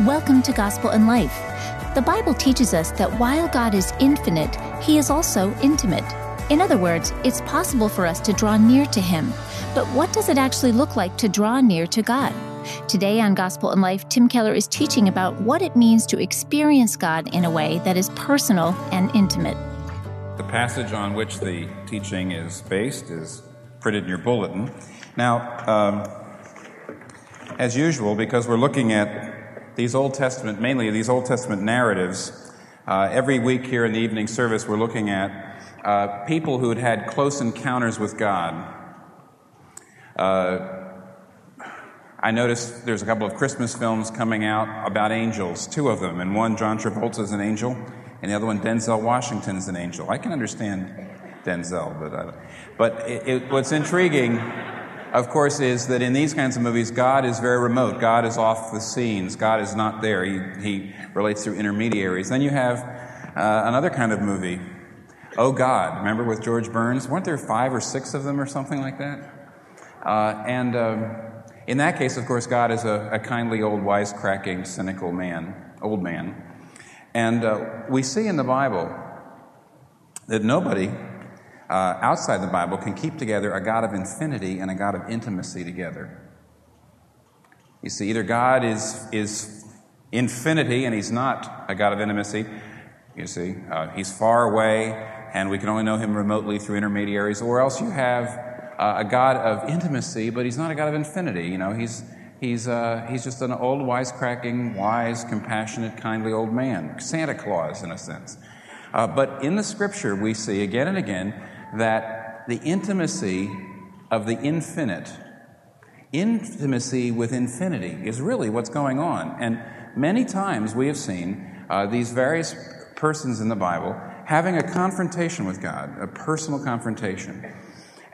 Welcome to Gospel in Life. The Bible teaches us that while God is infinite, He is also intimate. In other words, it's possible for us to draw near to Him. But what does it actually look like to draw near to God? Today on Gospel in Life, Tim Keller is teaching about what it means to experience God in a way that is personal and intimate. The passage on which the teaching is based is printed in your bulletin. Now, um, as usual, because we're looking at these Old Testament, mainly these Old Testament narratives, uh, every week here in the evening service, we're looking at uh, people who had had close encounters with God. Uh, I noticed there's a couple of Christmas films coming out about angels, two of them, and one John Travolta's an angel, and the other one Denzel Washington is an angel. I can understand Denzel, but uh, but it, it, what's intriguing, of course, is that in these kinds of movies, God is very remote. God is off the scenes. God is not there. He he relates through intermediaries. Then you have uh, another kind of movie, Oh God. Remember with George Burns? Weren't there five or six of them or something like that? Uh, and um, in that case, of course, God is a, a kindly old wisecracking, cynical man, old man. And uh, we see in the Bible that nobody uh, outside the Bible can keep together a God of infinity and a God of intimacy together. You see, either God is, is infinity and he's not a God of intimacy, you see, uh, he's far away and we can only know him remotely through intermediaries, or else you have uh, a God of intimacy, but he's not a God of infinity. You know, he's, he's, uh, he's just an old, wisecracking, wise, compassionate, kindly old man. Santa Claus, in a sense. Uh, but in the scripture, we see again and again that the intimacy of the infinite, intimacy with infinity, is really what's going on. And many times we have seen uh, these various persons in the Bible having a confrontation with God, a personal confrontation.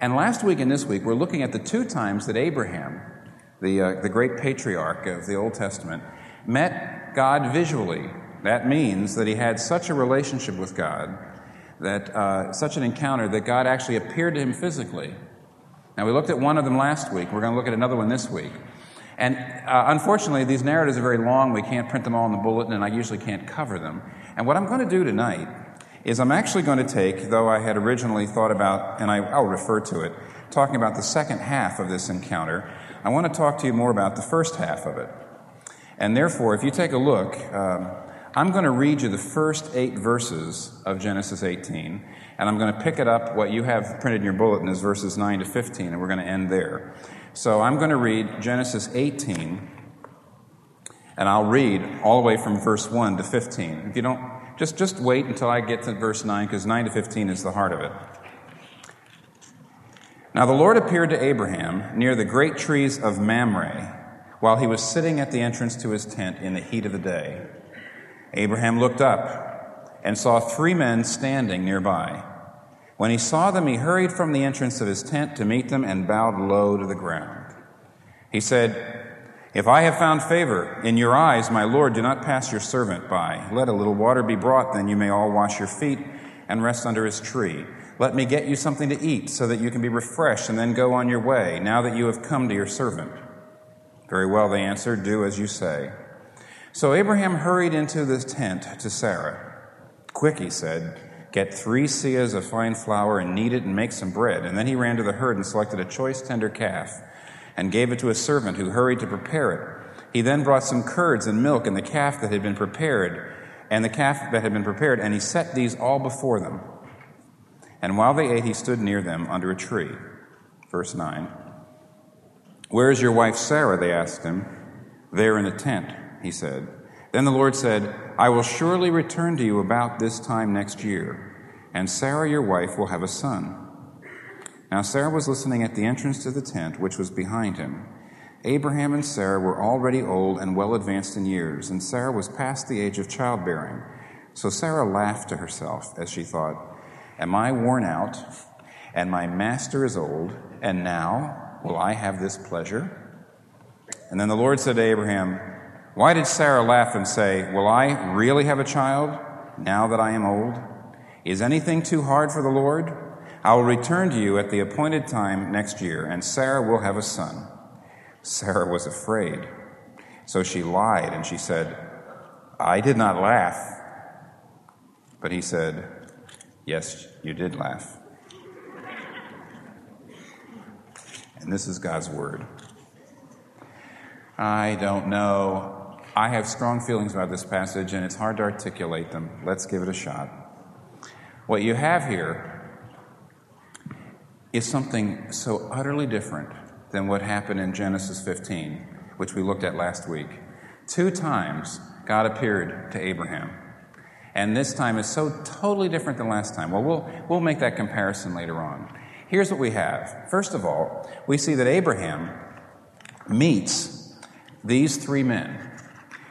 And last week and this week, we're looking at the two times that Abraham, the, uh, the great patriarch of the Old Testament, met God visually. That means that he had such a relationship with God, that uh, such an encounter, that God actually appeared to him physically. Now, we looked at one of them last week. We're going to look at another one this week. And uh, unfortunately, these narratives are very long. We can't print them all in the bulletin, and I usually can't cover them. And what I'm going to do tonight is I'm actually going to take, though I had originally thought about, and I, will refer to it, talking about the second half of this encounter, I want to talk to you more about the first half of it. And therefore, if you take a look, um, I'm going to read you the first eight verses of Genesis 18, and I'm going to pick it up. What you have printed in your bulletin is verses 9 to 15, and we're going to end there. So I'm going to read Genesis 18, and I'll read all the way from verse 1 to 15. If you don't just, just wait until I get to verse 9, because 9 to 15 is the heart of it. Now the Lord appeared to Abraham near the great trees of Mamre while he was sitting at the entrance to his tent in the heat of the day. Abraham looked up and saw three men standing nearby. When he saw them, he hurried from the entrance of his tent to meet them and bowed low to the ground. He said, if I have found favor in your eyes, my Lord, do not pass your servant by. Let a little water be brought, then you may all wash your feet and rest under his tree. Let me get you something to eat so that you can be refreshed and then go on your way, now that you have come to your servant. Very well, they answered, do as you say. So Abraham hurried into the tent to Sarah. Quick, he said, get three seahs of fine flour and knead it and make some bread. And then he ran to the herd and selected a choice tender calf and gave it to a servant who hurried to prepare it. He then brought some curds and milk and the calf that had been prepared, and the calf that had been prepared, and he set these all before them. And while they ate, he stood near them under a tree. Verse 9. Where is your wife Sarah? They asked him. There in the tent, he said. Then the Lord said, I will surely return to you about this time next year, and Sarah your wife will have a son. Now Sarah was listening at the entrance to the tent, which was behind him. Abraham and Sarah were already old and well advanced in years, and Sarah was past the age of childbearing. So Sarah laughed to herself as she thought, Am I worn out, and my master is old, and now will I have this pleasure? And then the Lord said to Abraham, Why did Sarah laugh and say, Will I really have a child now that I am old? Is anything too hard for the Lord? I will return to you at the appointed time next year, and Sarah will have a son. Sarah was afraid. So she lied and she said, I did not laugh. But he said, Yes, you did laugh. And this is God's word. I don't know. I have strong feelings about this passage, and it's hard to articulate them. Let's give it a shot. What you have here is something so utterly different than what happened in Genesis 15, which we looked at last week. Two times God appeared to Abraham. And this time is so totally different than last time. Well, we'll, we'll make that comparison later on. Here's what we have. First of all, we see that Abraham meets these three men.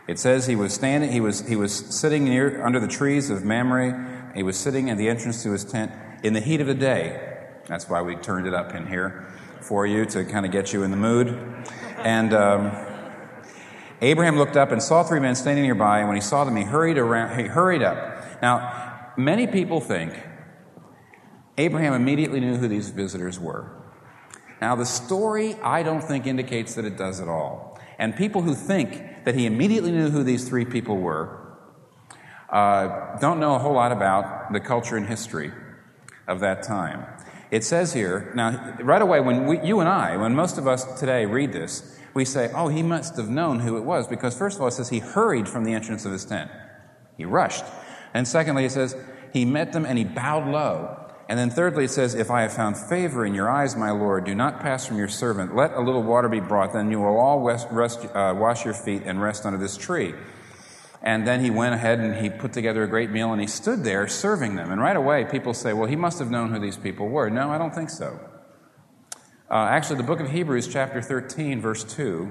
It says he was standing, he was, he was sitting near, under the trees of Mamre. He was sitting at the entrance to his tent in the heat of the day. That's why we turned it up in here for you to kind of get you in the mood. And um, Abraham looked up and saw three men standing nearby, and when he saw them, he hurried around. He hurried up. Now, many people think Abraham immediately knew who these visitors were. Now, the story, I don't think, indicates that it does at all. And people who think that he immediately knew who these three people were uh, don't know a whole lot about the culture and history of that time. It says here, now, right away, when we, you and I, when most of us today read this, we say, oh, he must have known who it was, because first of all, it says he hurried from the entrance of his tent. He rushed. And secondly, it says he met them and he bowed low. And then thirdly, it says, If I have found favor in your eyes, my Lord, do not pass from your servant. Let a little water be brought, then you will all rest, rest, uh, wash your feet and rest under this tree. And then he went ahead and he put together a great meal and he stood there serving them. And right away, people say, Well, he must have known who these people were. No, I don't think so. Uh, actually, the book of Hebrews, chapter 13, verse 2,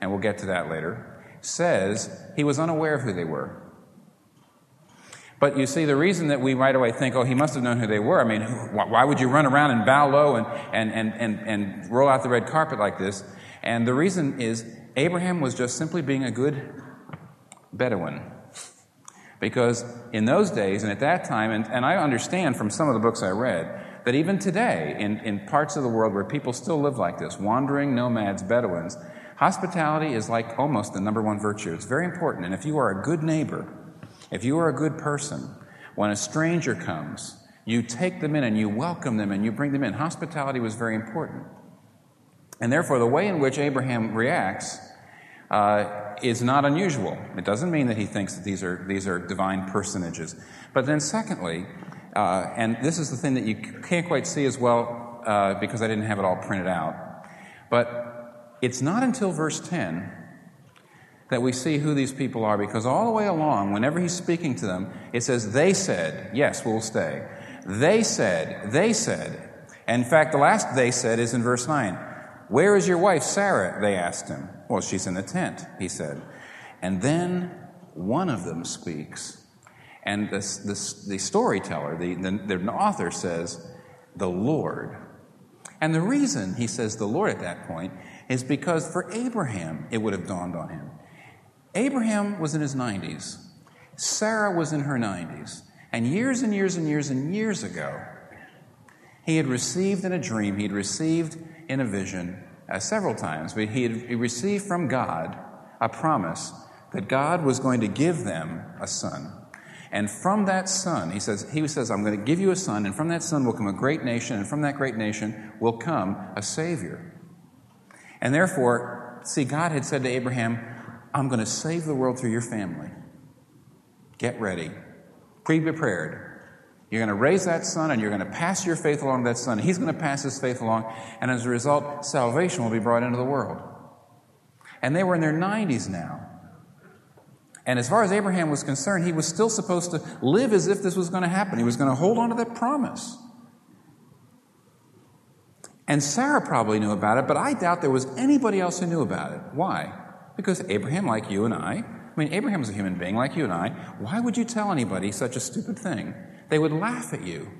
and we'll get to that later, says he was unaware of who they were. But you see, the reason that we right away think, oh, he must have known who they were, I mean, why would you run around and bow low and, and, and, and, and roll out the red carpet like this? And the reason is Abraham was just simply being a good Bedouin. Because in those days and at that time, and, and I understand from some of the books I read, that even today, in, in parts of the world where people still live like this, wandering nomads, Bedouins, hospitality is like almost the number one virtue. It's very important. And if you are a good neighbor, if you are a good person, when a stranger comes, you take them in and you welcome them and you bring them in. Hospitality was very important. And therefore, the way in which Abraham reacts uh, is not unusual. It doesn't mean that he thinks that these are, these are divine personages. But then, secondly, uh, and this is the thing that you can't quite see as well uh, because I didn't have it all printed out, but it's not until verse 10 that we see who these people are because all the way along, whenever he's speaking to them, it says, They said, Yes, we'll stay. They said, They said. And in fact, the last they said is in verse 9. Where is your wife, Sarah? They asked him. Well, she's in the tent, he said. And then one of them speaks. And this, this, the storyteller, the, the, the author says, The Lord. And the reason he says the Lord at that point is because for Abraham, it would have dawned on him. Abraham was in his 90s, Sarah was in her 90s, and years and years and years and years ago, he had received in a dream, he had received in a vision uh, several times, but he had received from God a promise that God was going to give them a son. And from that son, he says, he says, I'm going to give you a son, and from that son will come a great nation, and from that great nation will come a savior. And therefore, see, God had said to Abraham, I'm going to save the world through your family. Get ready. Pre prepared. You're going to raise that son and you're going to pass your faith along to that son. He's going to pass his faith along, and as a result, salvation will be brought into the world. And they were in their 90s now. And as far as Abraham was concerned, he was still supposed to live as if this was going to happen. He was going to hold on to that promise. And Sarah probably knew about it, but I doubt there was anybody else who knew about it. Why? Because Abraham, like you and I, I mean, Abraham was a human being like you and I. Why would you tell anybody such a stupid thing? They would laugh at you.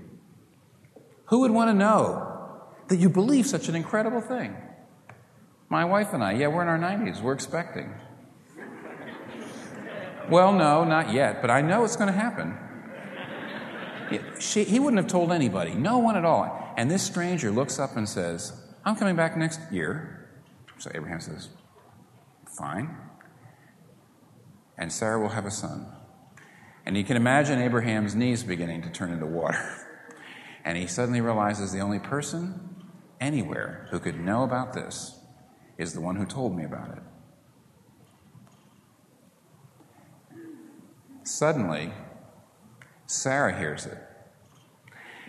Who would want to know that you believe such an incredible thing? My wife and I, yeah, we're in our 90s. We're expecting. Well, no, not yet, but I know it's going to happen. She, he wouldn't have told anybody, no one at all. And this stranger looks up and says, I'm coming back next year. So Abraham says, Fine. and Sarah will have a son. And you can imagine Abraham's knees beginning to turn into water. And he suddenly realizes the only person anywhere who could know about this is the one who told me about it. Suddenly, Sarah hears it.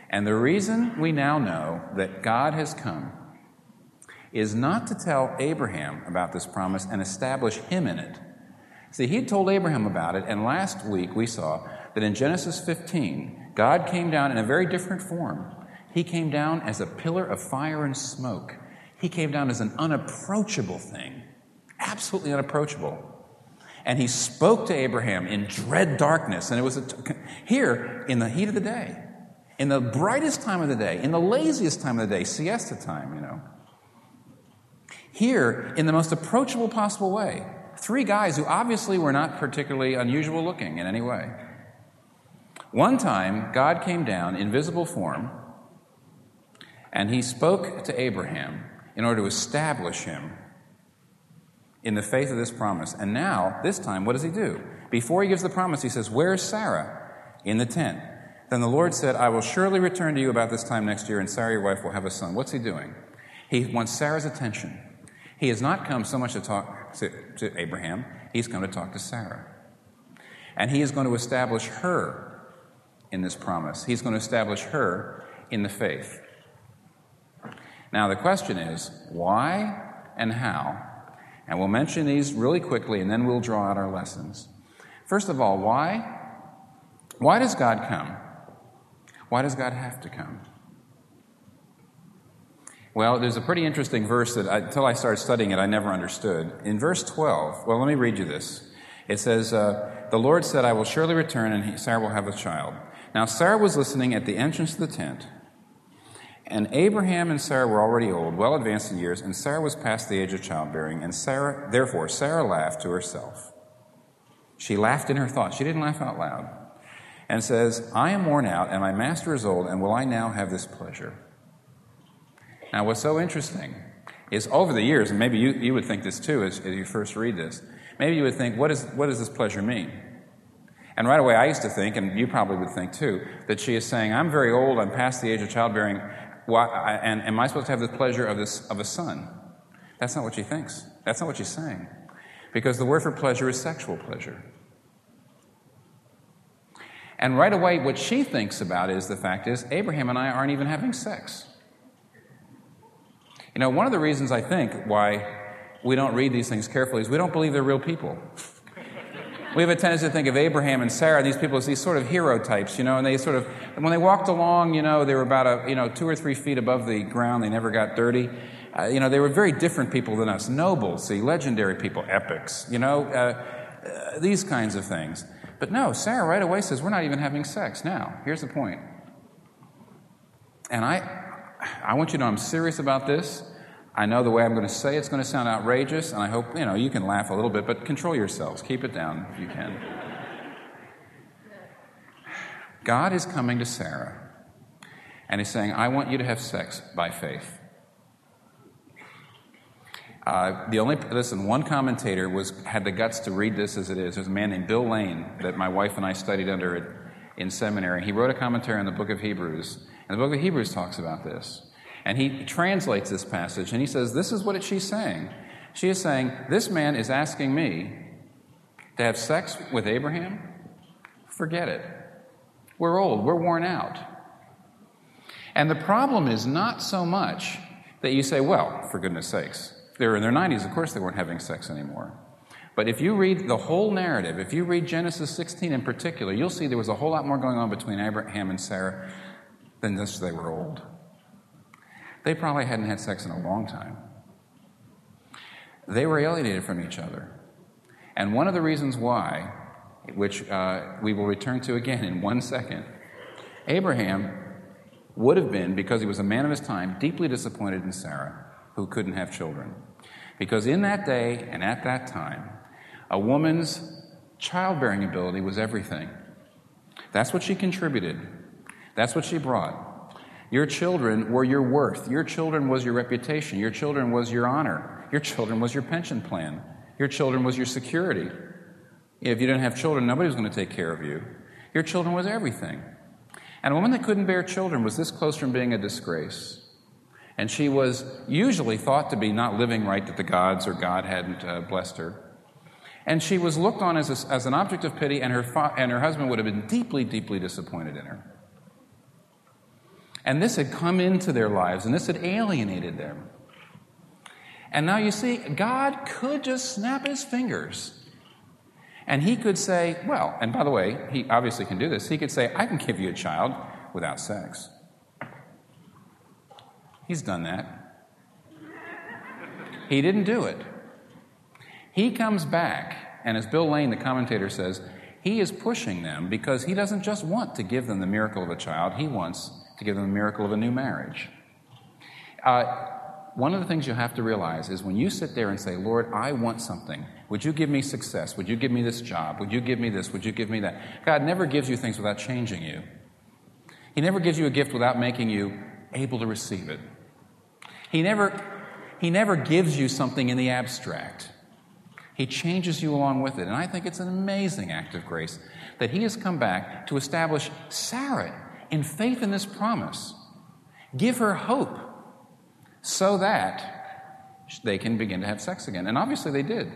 And the reason we now know that God has come is not to tell Abraham about this promise and establish him in it. See, he had told Abraham about it, and last week we saw that in Genesis 15, God came down in a very different form. He came down as a pillar of fire and smoke. He came down as an unapproachable thing, absolutely unapproachable. And he spoke to Abraham in dread darkness, and it was here in the heat of the day in the brightest time of the day, in the laziest time of the day, siesta time, you know. Here, in the most approachable possible way, three guys who obviously were not particularly unusual looking in any way. One time, God came down in visible form and he spoke to Abraham in order to establish him in the faith of this promise. And now, this time, what does he do? Before he gives the promise, he says, Where's Sarah? In the tent. Then the Lord said, I will surely return to you about this time next year, and Sarah, your wife, will have a son. What's he doing? He wants Sarah's attention. He has not come so much to talk to, to Abraham, he's come to talk to Sarah. And he is going to establish her in this promise. He's going to establish her in the faith. Now, the question is why and how? And we'll mention these really quickly, and then we'll draw out our lessons. First of all, why? Why does God come? Why does God have to come? Well, there's a pretty interesting verse that I, until I started studying it, I never understood. In verse 12, well, let me read you this. It says, uh, The Lord said, I will surely return, and Sarah will have a child. Now, Sarah was listening at the entrance to the tent. And Abraham and Sarah were already old, well advanced in years, and Sarah was past the age of childbearing. And Sarah, therefore, Sarah laughed to herself. She laughed in her thoughts. She didn't laugh out loud and says, I am worn out, and my master is old, and will I now have this pleasure? Now, what's so interesting is over the years, and maybe you, you would think this too as, as you first read this, maybe you would think, what, is, what does this pleasure mean? And right away, I used to think, and you probably would think too, that she is saying, I'm very old, I'm past the age of childbearing, why, and am I supposed to have the pleasure of, this, of a son? That's not what she thinks. That's not what she's saying. Because the word for pleasure is sexual pleasure. And right away, what she thinks about is the fact is Abraham and I aren't even having sex. You know, one of the reasons I think why we don't read these things carefully is we don't believe they're real people. we have a tendency to think of Abraham and Sarah, these people, as these sort of hero types, you know, and they sort of, when they walked along, you know, they were about a, you know, two or three feet above the ground. They never got dirty. Uh, you know, they were very different people than us. Nobles, see, legendary people, epics, you know, uh, uh, these kinds of things. But no, Sarah right away says, We're not even having sex. Now, here's the point. And I, I want you to know I'm serious about this. I know the way I'm going to say it's going to sound outrageous, and I hope, you know, you can laugh a little bit, but control yourselves. Keep it down if you can. God is coming to Sarah, and He's saying, I want you to have sex by faith. Uh, the only listen, one commentator was had the guts to read this as it is. There's a man named Bill Lane that my wife and I studied under in seminary. He wrote a commentary on the Book of Hebrews, and the Book of Hebrews talks about this. And he translates this passage, and he says, "This is what she's saying. She is saying, this man is asking me to have sex with Abraham. Forget it. We're old. We're worn out." And the problem is not so much that you say, "Well, for goodness sakes." they're in their 90s, of course they weren't having sex anymore. But if you read the whole narrative, if you read Genesis 16 in particular, you'll see there was a whole lot more going on between Abraham and Sarah than just they were old. They probably hadn't had sex in a long time. They were alienated from each other. And one of the reasons why, which uh, we will return to again in one second, Abraham would have been, because he was a man of his time, deeply disappointed in Sarah, who couldn't have children. Because in that day and at that time, a woman's childbearing ability was everything. That's what she contributed, that's what she brought. Your children were your worth. Your children was your reputation. Your children was your honor. Your children was your pension plan. Your children was your security. If you didn't have children, nobody was going to take care of you. Your children was everything. And a woman that couldn't bear children was this close from being a disgrace. And she was usually thought to be not living right that the gods or God hadn't uh, blessed her. And she was looked on as, a, as an object of pity, and her, fa- and her husband would have been deeply, deeply disappointed in her. And this had come into their lives, and this had alienated them. And now you see, God could just snap his fingers. And he could say, well, and by the way, he obviously can do this. He could say, I can give you a child without sex. He's done that. He didn't do it. He comes back, and as Bill Lane, the commentator, says, he is pushing them because he doesn't just want to give them the miracle of a child, he wants to give them the miracle of a new marriage. Uh, one of the things you have to realize is when you sit there and say, Lord, I want something, would you give me success? Would you give me this job? Would you give me this? Would you give me that? God never gives you things without changing you. He never gives you a gift without making you able to receive it. He never, he never gives you something in the abstract. He changes you along with it. And I think it's an amazing act of grace that he has come back to establish Sarah in faith in this promise. Give her hope so that they can begin to have sex again. And obviously they did.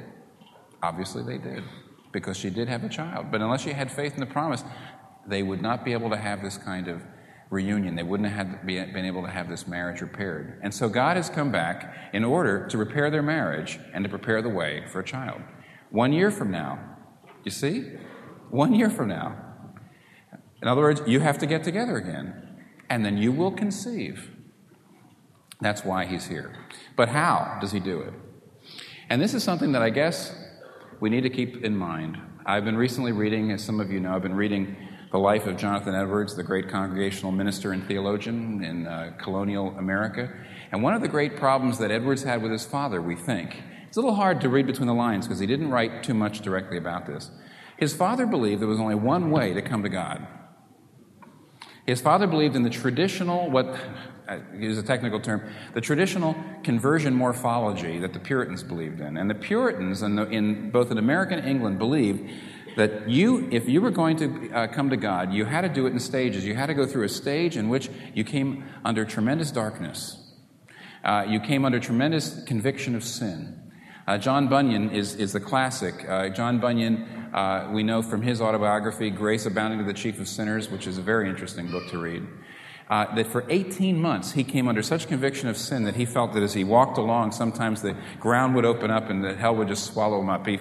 Obviously they did, because she did have a child. But unless she had faith in the promise, they would not be able to have this kind of reunion. They wouldn't have been able to have this marriage repaired. And so God has come back in order to repair their marriage and to prepare the way for a child. One year from now, you see? One year from now. In other words, you have to get together again, and then you will conceive. That's why he's here. But how does he do it? And this is something that I guess we need to keep in mind. I've been recently reading, as some of you know, I've been reading the life of Jonathan Edwards, the great congregational minister and theologian in uh, colonial America. And one of the great problems that Edwards had with his father, we think, it's a little hard to read between the lines because he didn't write too much directly about this. His father believed there was only one way to come to God. His father believed in the traditional, what uh, a technical term, the traditional conversion morphology that the Puritans believed in. And the Puritans, in, the, in both in America and England, believed that you, if you were going to uh, come to God, you had to do it in stages. You had to go through a stage in which you came under tremendous darkness. Uh, you came under tremendous conviction of sin. Uh, John Bunyan is, is the classic. Uh, John Bunyan, uh, we know from his autobiography, Grace Abounding to the Chief of Sinners, which is a very interesting book to read. Uh, that for 18 months he came under such conviction of sin that he felt that as he walked along, sometimes the ground would open up and that hell would just swallow him up. He,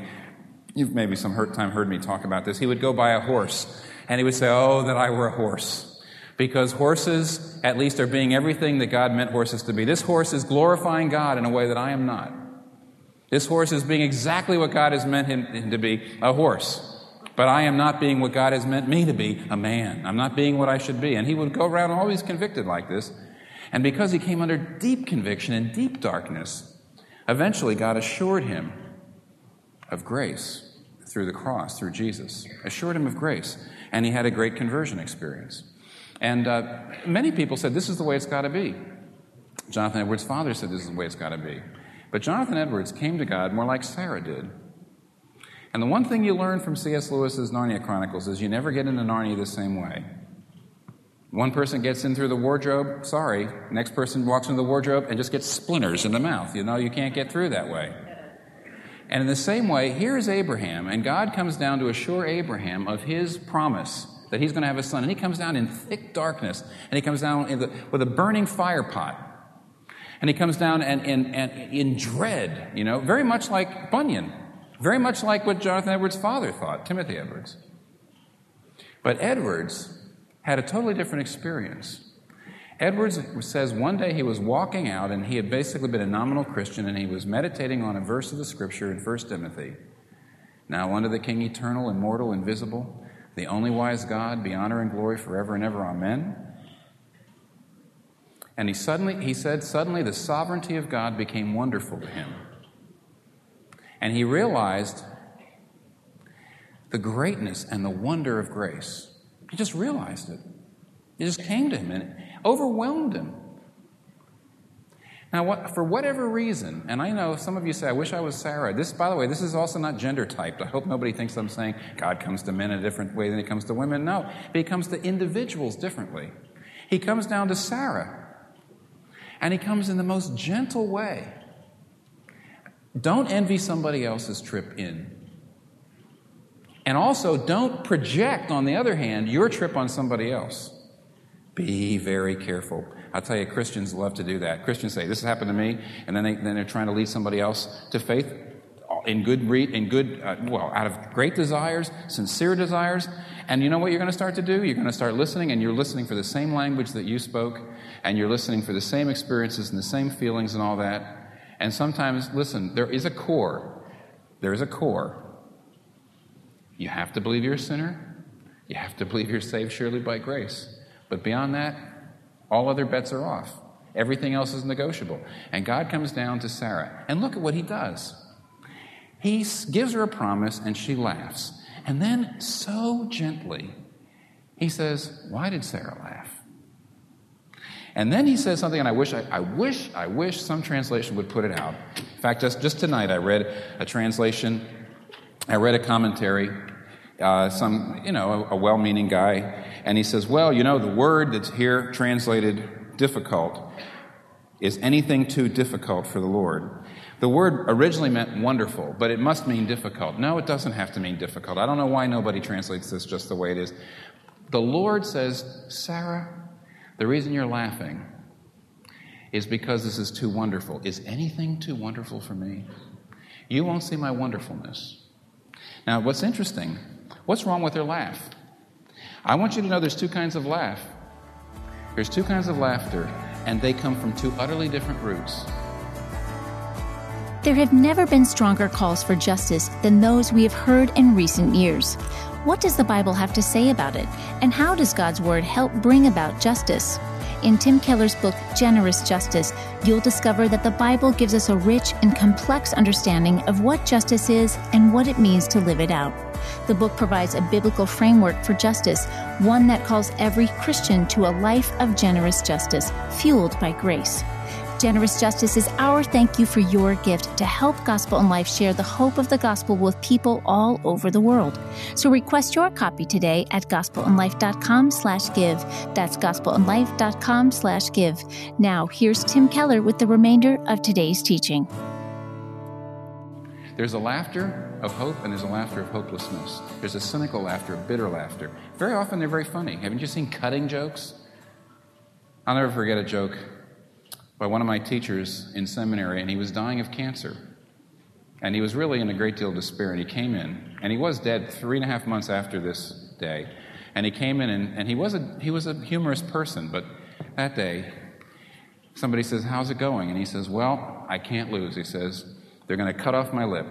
You've maybe some time heard me talk about this. He would go by a horse and he would say, Oh, that I were a horse. Because horses, at least, are being everything that God meant horses to be. This horse is glorifying God in a way that I am not. This horse is being exactly what God has meant him to be a horse. But I am not being what God has meant me to be a man. I'm not being what I should be. And he would go around always convicted like this. And because he came under deep conviction and deep darkness, eventually God assured him of grace through the cross, through Jesus, assured him of grace. And he had a great conversion experience. And uh, many people said, This is the way it's got to be. Jonathan Edwards' father said, This is the way it's got to be. But Jonathan Edwards came to God more like Sarah did. And the one thing you learn from C.S. Lewis's Narnia Chronicles is you never get into Narnia the same way. One person gets in through the wardrobe, sorry. Next person walks into the wardrobe and just gets splinters in the mouth. You know, you can't get through that way. And in the same way, here is Abraham, and God comes down to assure Abraham of his promise that he's going to have a son. And he comes down in thick darkness, and he comes down the, with a burning fire pot. And he comes down and, and, and in dread, you know, very much like Bunyan, very much like what Jonathan Edwards' father thought, Timothy Edwards. But Edwards had a totally different experience. Edwards says one day he was walking out and he had basically been a nominal Christian and he was meditating on a verse of the scripture in 1 Timothy. Now, unto the King eternal, immortal, invisible, the only wise God, be honor and glory forever and ever. Amen. And he suddenly, he said, suddenly the sovereignty of God became wonderful to him. And he realized the greatness and the wonder of grace. He just realized it. It just came to him and overwhelmed him. Now, what, for whatever reason, and I know some of you say, I wish I was Sarah. This, by the way, this is also not gender typed. I hope nobody thinks I'm saying God comes to men in a different way than he comes to women. No, but he comes to individuals differently. He comes down to Sarah, and he comes in the most gentle way. Don't envy somebody else's trip in. And also, don't project, on the other hand, your trip on somebody else. Be very careful. I'll tell you, Christians love to do that. Christians say, This has happened to me, and then, they, then they're trying to lead somebody else to faith in good, re- in good uh, well, out of great desires, sincere desires. And you know what you're going to start to do? You're going to start listening, and you're listening for the same language that you spoke, and you're listening for the same experiences and the same feelings and all that. And sometimes, listen, there is a core. There is a core. You have to believe you're a sinner. You have to believe you're saved surely by grace. But beyond that, all other bets are off. Everything else is negotiable. And God comes down to Sarah. And look at what he does. He gives her a promise and she laughs. And then, so gently, he says, Why did Sarah laugh? And then he says something, and I wish, I, I, wish, I wish some translation would put it out. In fact, just, just tonight I read a translation, I read a commentary, uh, some, you know, a, a well meaning guy, and he says, Well, you know, the word that's here translated difficult is anything too difficult for the Lord. The word originally meant wonderful, but it must mean difficult. No, it doesn't have to mean difficult. I don't know why nobody translates this just the way it is. The Lord says, Sarah, the reason you're laughing is because this is too wonderful. Is anything too wonderful for me? You won't see my wonderfulness. Now, what's interesting, what's wrong with her laugh? I want you to know there's two kinds of laugh. There's two kinds of laughter, and they come from two utterly different roots. There have never been stronger calls for justice than those we have heard in recent years. What does the Bible have to say about it? And how does God's Word help bring about justice? In Tim Keller's book, Generous Justice, you'll discover that the Bible gives us a rich and complex understanding of what justice is and what it means to live it out. The book provides a biblical framework for justice, one that calls every Christian to a life of generous justice, fueled by grace. Generous Justice is our thank you for your gift to help Gospel in Life share the hope of the gospel with people all over the world. So request your copy today at gospelinlife.com slash give. That's gospelinlife.com slash give. Now, here's Tim Keller with the remainder of today's teaching. There's a laughter of hope and there's a laughter of hopelessness. There's a cynical laughter, a bitter laughter. Very often they're very funny. Haven't you seen cutting jokes? I'll never forget a joke by one of my teachers in seminary, and he was dying of cancer. And he was really in a great deal of despair, and he came in, and he was dead three and a half months after this day. And he came in, and, and he, was a, he was a humorous person, but that day, somebody says, How's it going? And he says, Well, I can't lose. He says, They're going to cut off my lip.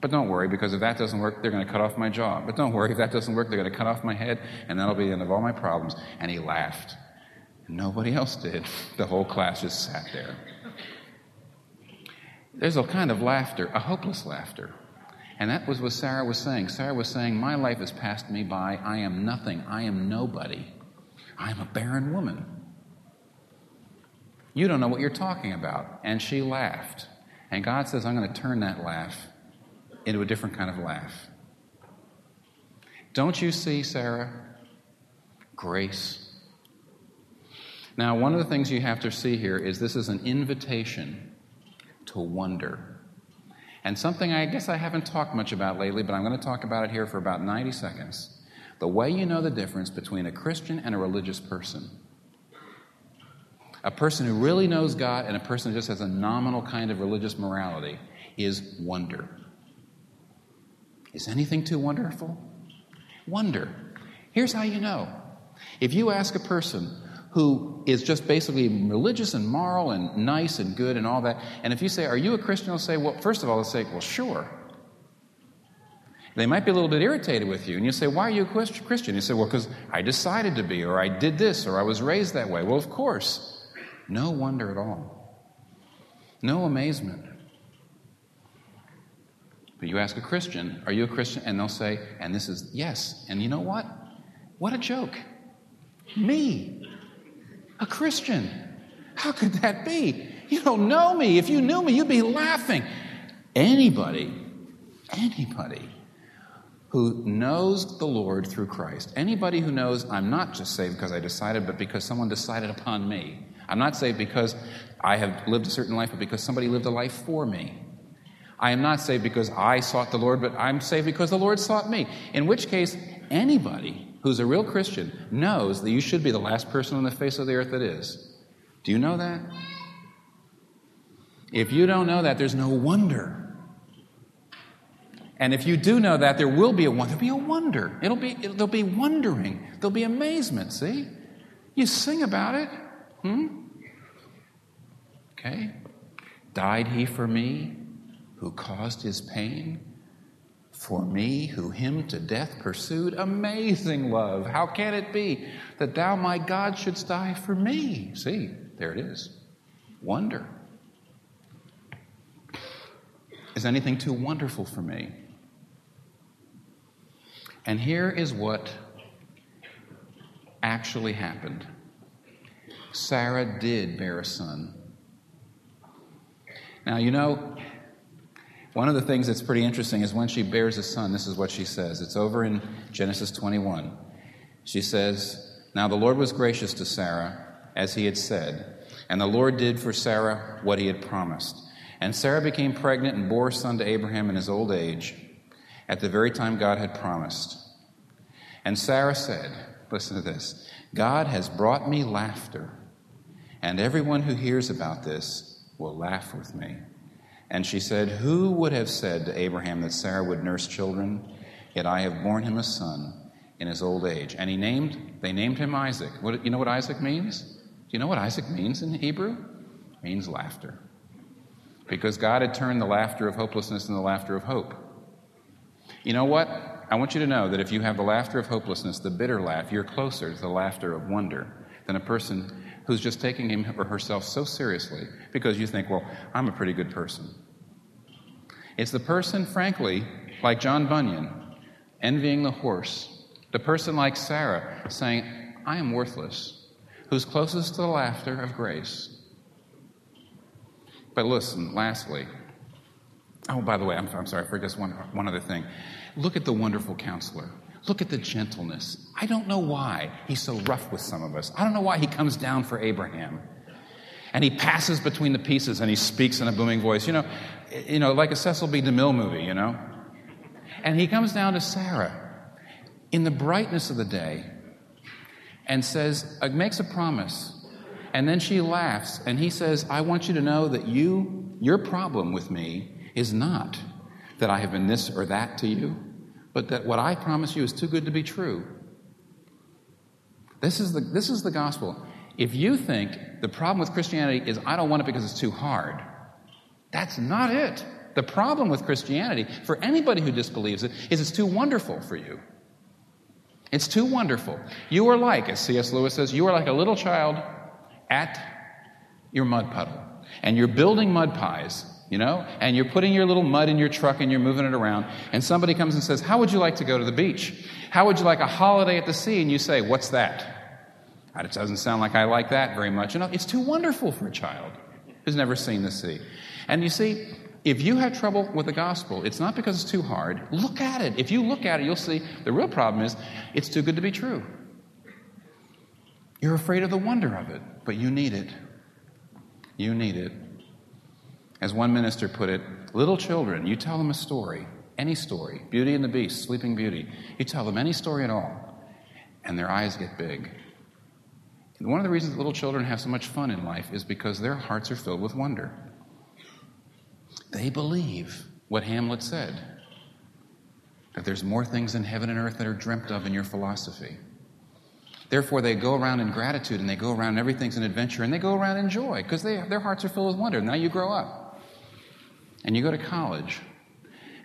But don't worry, because if that doesn't work, they're going to cut off my jaw. But don't worry, if that doesn't work, they're going to cut off my head, and that'll be the end of all my problems. And he laughed. Nobody else did. The whole class just sat there. There's a kind of laughter, a hopeless laughter. And that was what Sarah was saying. Sarah was saying, My life has passed me by. I am nothing. I am nobody. I am a barren woman. You don't know what you're talking about. And she laughed. And God says, I'm going to turn that laugh into a different kind of laugh. Don't you see, Sarah? Grace now, one of the things you have to see here is this is an invitation to wonder. And something I guess I haven't talked much about lately, but I'm going to talk about it here for about 90 seconds. The way you know the difference between a Christian and a religious person. A person who really knows God and a person who just has a nominal kind of religious morality is wonder. Is anything too wonderful? Wonder. Here's how you know. If you ask a person, who is just basically religious and moral and nice and good and all that. And if you say, Are you a Christian? they'll say, Well, first of all, they'll say, Well, sure. They might be a little bit irritated with you. And you say, Why are you a Christian? You say, Well, because I decided to be, or I did this, or I was raised that way. Well, of course. No wonder at all. No amazement. But you ask a Christian, Are you a Christian? And they'll say, And this is yes. And you know what? What a joke. Me. A Christian. How could that be? You don't know me. If you knew me, you'd be laughing. Anybody, anybody who knows the Lord through Christ, anybody who knows I'm not just saved because I decided, but because someone decided upon me. I'm not saved because I have lived a certain life, but because somebody lived a life for me. I am not saved because I sought the Lord, but I'm saved because the Lord sought me. In which case, anybody who's a real Christian knows that you should be the last person on the face of the earth that is. Do you know that? If you don't know that, there's no wonder and if you do know that, there will be a wonder. There'll be a wonder. It'll be, it'll, there'll be wondering. There'll be amazement. See? You sing about it. Hmm? Okay. Died he for me who caused his pain? For me who him to death pursued? Amazing love. How can it be that thou, my God, shouldst die for me? See, there it is. Wonder. Is anything too wonderful for me? And here is what actually happened Sarah did bear a son. Now, you know, one of the things that's pretty interesting is when she bears a son, this is what she says. It's over in Genesis 21. She says, Now the Lord was gracious to Sarah, as he had said, and the Lord did for Sarah what he had promised. And Sarah became pregnant and bore a son to Abraham in his old age at the very time God had promised. And Sarah said, Listen to this God has brought me laughter, and everyone who hears about this will laugh with me. And she said, Who would have said to Abraham that Sarah would nurse children? Yet I have borne him a son in his old age. And he named, they named him Isaac. What, you know what Isaac means? Do you know what Isaac means in Hebrew? It means laughter. Because God had turned the laughter of hopelessness into the laughter of hope. You know what? I want you to know that if you have the laughter of hopelessness, the bitter laugh, you're closer to the laughter of wonder than a person who's just taking him or herself so seriously because you think, well, I'm a pretty good person. It's the person, frankly, like John Bunyan, envying the horse, the person like Sarah saying, I am worthless, who's closest to the laughter of grace. But listen, lastly, oh, by the way, I'm, I'm sorry, for just one, one other thing. Look at the wonderful counselor. Look at the gentleness. I don't know why he's so rough with some of us. I don't know why he comes down for Abraham. And he passes between the pieces and he speaks in a booming voice. You know, you know, like a Cecil B. DeMille movie, you know? And he comes down to Sarah in the brightness of the day and says, uh, makes a promise. And then she laughs and he says, I want you to know that you, your problem with me is not that I have been this or that to you, but that what I promise you is too good to be true. This is the, this is the gospel. If you think the problem with Christianity is I don't want it because it's too hard, that's not it. The problem with Christianity, for anybody who disbelieves it, is it's too wonderful for you. It's too wonderful. You are like, as C.S. Lewis says, you are like a little child at your mud puddle. And you're building mud pies you know? And you're putting your little mud in your truck and you're moving it around. And somebody comes and says, How would you like to go to the beach? How would you like a holiday at the sea? And you say, What's that? It doesn't sound like I like that very much. Know, it's too wonderful for a child who's never seen the sea. And you see, if you have trouble with the gospel, it's not because it's too hard. Look at it. If you look at it, you'll see the real problem is it's too good to be true. You're afraid of the wonder of it, but you need it. You need it. As one minister put it, little children, you tell them a story, any story, Beauty and the Beast, Sleeping Beauty, you tell them any story at all, and their eyes get big. And one of the reasons little children have so much fun in life is because their hearts are filled with wonder. They believe what Hamlet said that there's more things in heaven and earth that are dreamt of in your philosophy. Therefore, they go around in gratitude and they go around everything's an adventure and they go around in joy because their hearts are filled with wonder. Now you grow up and you go to college,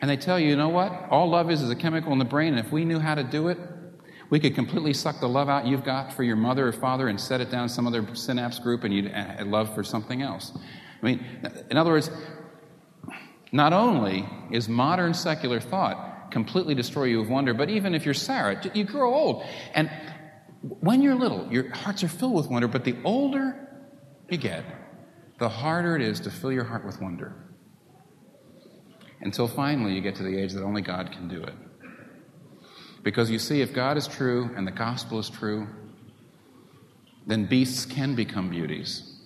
and they tell you, you know what? All love is is a chemical in the brain, and if we knew how to do it, we could completely suck the love out you've got for your mother or father and set it down some other synapse group, and you'd love for something else. I mean, in other words, not only is modern secular thought completely destroy you of wonder, but even if you're Sarah, you grow old. And when you're little, your hearts are filled with wonder, but the older you get, the harder it is to fill your heart with wonder. Until finally you get to the age that only God can do it. Because you see, if God is true and the gospel is true, then beasts can become beauties.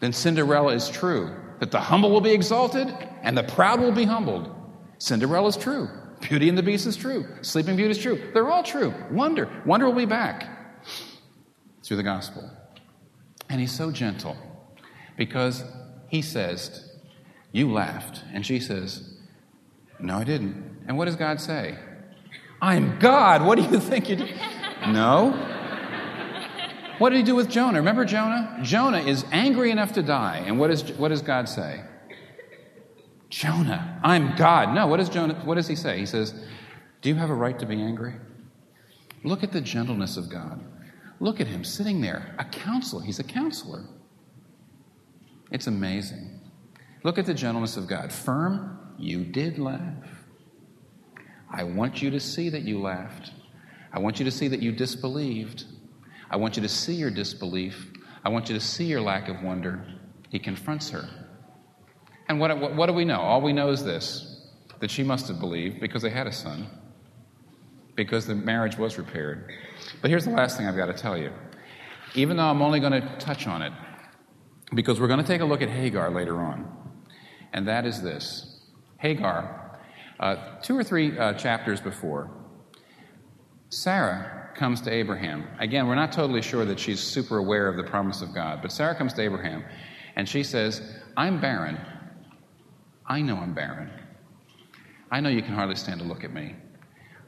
Then Cinderella is true, that the humble will be exalted and the proud will be humbled. Cinderella is true. Beauty and the Beast is true. Sleeping Beauty is true. They're all true. Wonder. Wonder will be back through the gospel. And he's so gentle because he says, You laughed. And she says, No, I didn't. And what does God say? I'm God. What do you think you did? no. What did he do with Jonah? Remember Jonah? Jonah is angry enough to die. And what, is, what does God say? Jonah, I'm God. No, what does Jonah what does he say? He says, Do you have a right to be angry? Look at the gentleness of God. Look at him sitting there, a counselor. He's a counselor. It's amazing. Look at the gentleness of God. Firm, you did laugh. I want you to see that you laughed. I want you to see that you disbelieved. I want you to see your disbelief. I want you to see your lack of wonder. He confronts her. And what, what, what do we know? All we know is this that she must have believed because they had a son, because the marriage was repaired. But here's the last thing I've got to tell you. Even though I'm only going to touch on it, because we're going to take a look at Hagar later on, and that is this Hagar, uh, two or three uh, chapters before, Sarah comes to Abraham. Again, we're not totally sure that she's super aware of the promise of God, but Sarah comes to Abraham and she says, I'm barren. I know I'm barren. I know you can hardly stand to look at me.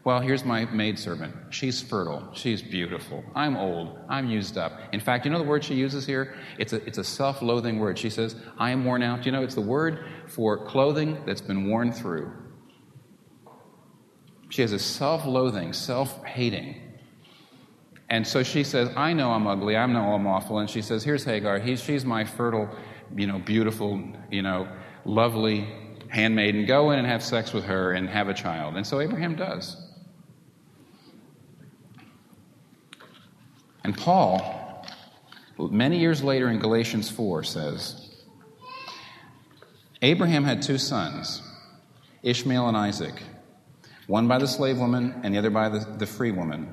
Well, here's my maidservant. She's fertile. She's beautiful. I'm old. I'm used up. In fact, you know the word she uses here? It's a, it's a self loathing word. She says, I am worn out. You know, it's the word for clothing that's been worn through. She has a self loathing, self hating. And so she says, I know I'm ugly. I know I'm awful. And she says, Here's Hagar. He's, she's my fertile, you know, beautiful, you know, lovely handmaiden, go in and have sex with her and have a child. And so Abraham does. And Paul, many years later in Galatians 4, says Abraham had two sons, Ishmael and Isaac, one by the slave woman and the other by the, the free woman.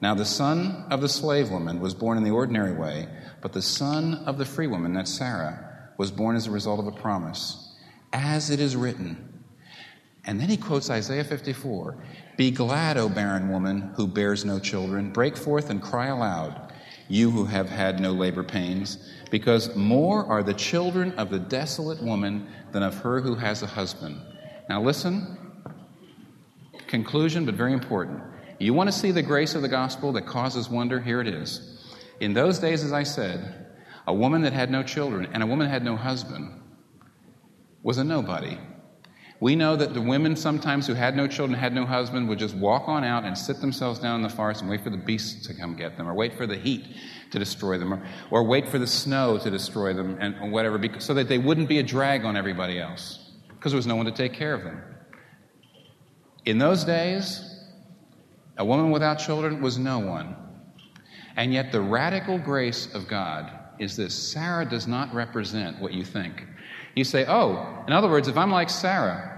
Now, the son of the slave woman was born in the ordinary way, but the son of the free woman, that's Sarah, was born as a result of a promise, as it is written. And then he quotes Isaiah 54 Be glad, O barren woman who bears no children. Break forth and cry aloud, you who have had no labor pains, because more are the children of the desolate woman than of her who has a husband. Now, listen. Conclusion, but very important. You want to see the grace of the gospel that causes wonder? Here it is. In those days, as I said, a woman that had no children and a woman that had no husband was a nobody. We know that the women sometimes who had no children, had no husband, would just walk on out and sit themselves down in the forest and wait for the beasts to come get them, or wait for the heat to destroy them, or, or wait for the snow to destroy them, and or whatever, because, so that they wouldn't be a drag on everybody else, because there was no one to take care of them. In those days, a woman without children was no one. And yet, the radical grace of God is this Sarah does not represent what you think. You say, oh, in other words, if I'm like Sarah,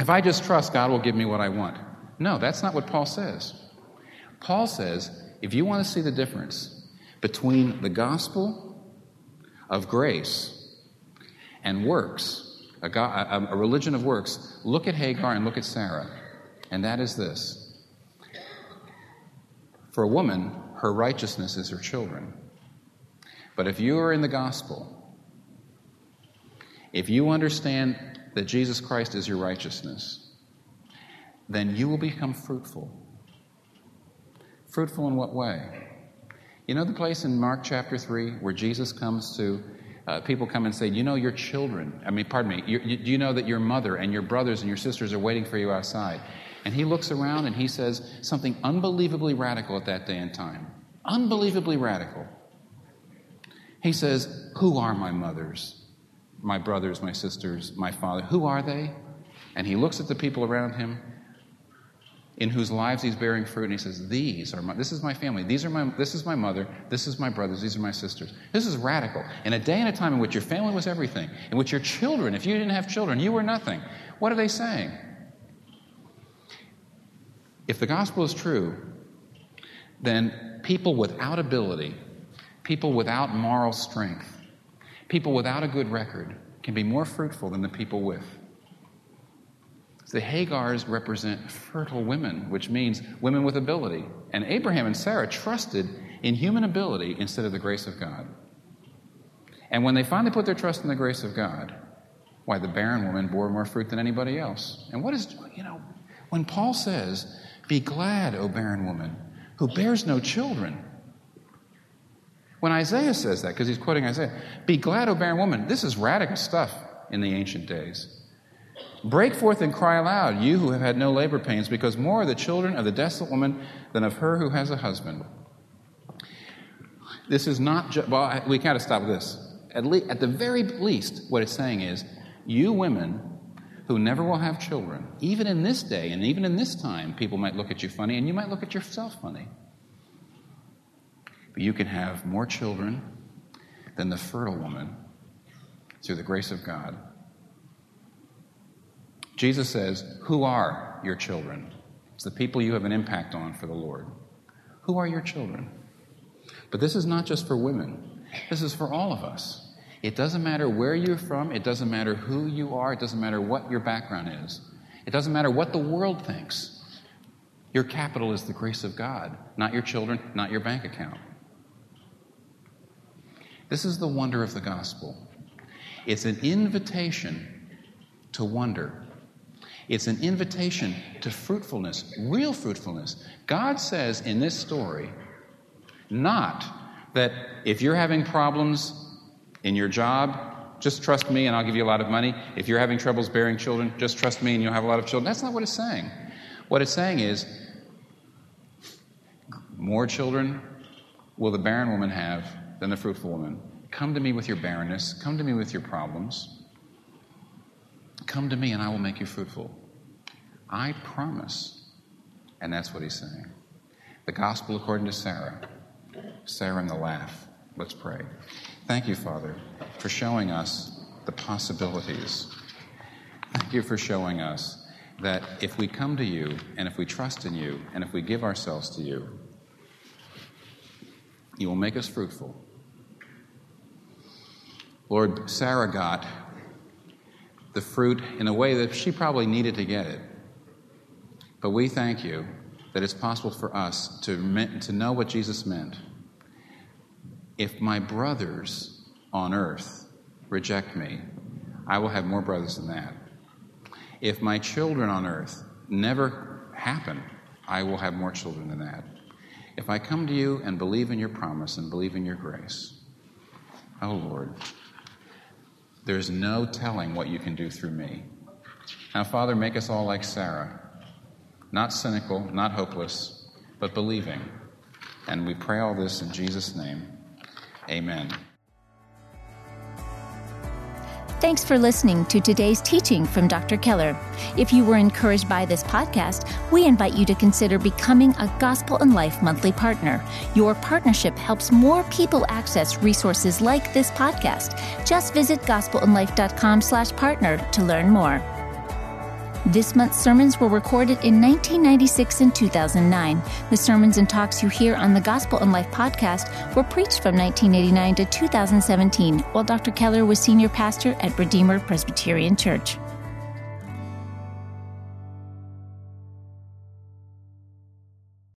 if I just trust God will give me what I want. No, that's not what Paul says. Paul says, if you want to see the difference between the gospel of grace and works, a, God, a, religion of works, look at Hagar and look at Sarah. And that is this for a woman, her righteousness is her children. But if you are in the gospel, if you understand that Jesus Christ is your righteousness, then you will become fruitful. Fruitful in what way? You know the place in Mark chapter 3 where Jesus comes to, uh, people come and say, You know, your children, I mean, pardon me, you, you, do you know that your mother and your brothers and your sisters are waiting for you outside? And he looks around and he says something unbelievably radical at that day and time. Unbelievably radical. He says, Who are my mothers, my brothers, my sisters, my father? Who are they? And he looks at the people around him. in whose lives he's bearing fruit, and he says, These are my, this is my family, these are my, this is my mother, this is my brothers, these are my sisters. This is radical. In a day and a time in which your family was everything, in which your children, if you didn't have children, you were nothing. What are they saying? If the gospel is true, then people without ability, people without moral strength, people without a good record can be more fruitful than the people with. The Hagars represent fertile women, which means women with ability. And Abraham and Sarah trusted in human ability instead of the grace of God. And when they finally put their trust in the grace of God, why, the barren woman bore more fruit than anybody else. And what is, you know, when Paul says, Be glad, O barren woman, who bears no children. When Isaiah says that, because he's quoting Isaiah, Be glad, O barren woman, this is radical stuff in the ancient days. Break forth and cry aloud, you who have had no labor pains, because more are the children of the desolate woman than of her who has a husband. This is not just, well, we got to stop this. At, le- at the very least, what it's saying is, you women who never will have children, even in this day and even in this time, people might look at you funny and you might look at yourself funny. But you can have more children than the fertile woman through the grace of God. Jesus says, Who are your children? It's the people you have an impact on for the Lord. Who are your children? But this is not just for women, this is for all of us. It doesn't matter where you're from, it doesn't matter who you are, it doesn't matter what your background is, it doesn't matter what the world thinks. Your capital is the grace of God, not your children, not your bank account. This is the wonder of the gospel. It's an invitation to wonder. It's an invitation to fruitfulness, real fruitfulness. God says in this story, not that if you're having problems in your job, just trust me and I'll give you a lot of money. If you're having troubles bearing children, just trust me and you'll have a lot of children. That's not what it's saying. What it's saying is, more children will the barren woman have than the fruitful woman. Come to me with your barrenness. Come to me with your problems. Come to me and I will make you fruitful. I promise. And that's what he's saying. The gospel according to Sarah. Sarah and the laugh. Let's pray. Thank you, Father, for showing us the possibilities. Thank you for showing us that if we come to you and if we trust in you and if we give ourselves to you, you will make us fruitful. Lord, Sarah got the fruit in a way that she probably needed to get it. But we thank you that it's possible for us to, to know what Jesus meant. If my brothers on earth reject me, I will have more brothers than that. If my children on earth never happen, I will have more children than that. If I come to you and believe in your promise and believe in your grace, oh Lord, there's no telling what you can do through me. Now, Father, make us all like Sarah not cynical, not hopeless, but believing. And we pray all this in Jesus' name. Amen. Thanks for listening to today's teaching from Dr. Keller. If you were encouraged by this podcast, we invite you to consider becoming a Gospel in Life monthly partner. Your partnership helps more people access resources like this podcast. Just visit gospelinlife.com slash partner to learn more. This month's sermons were recorded in 1996 and 2009. The sermons and talks you hear on the Gospel in Life podcast were preached from 1989 to 2017 while Dr. Keller was senior pastor at Redeemer Presbyterian Church.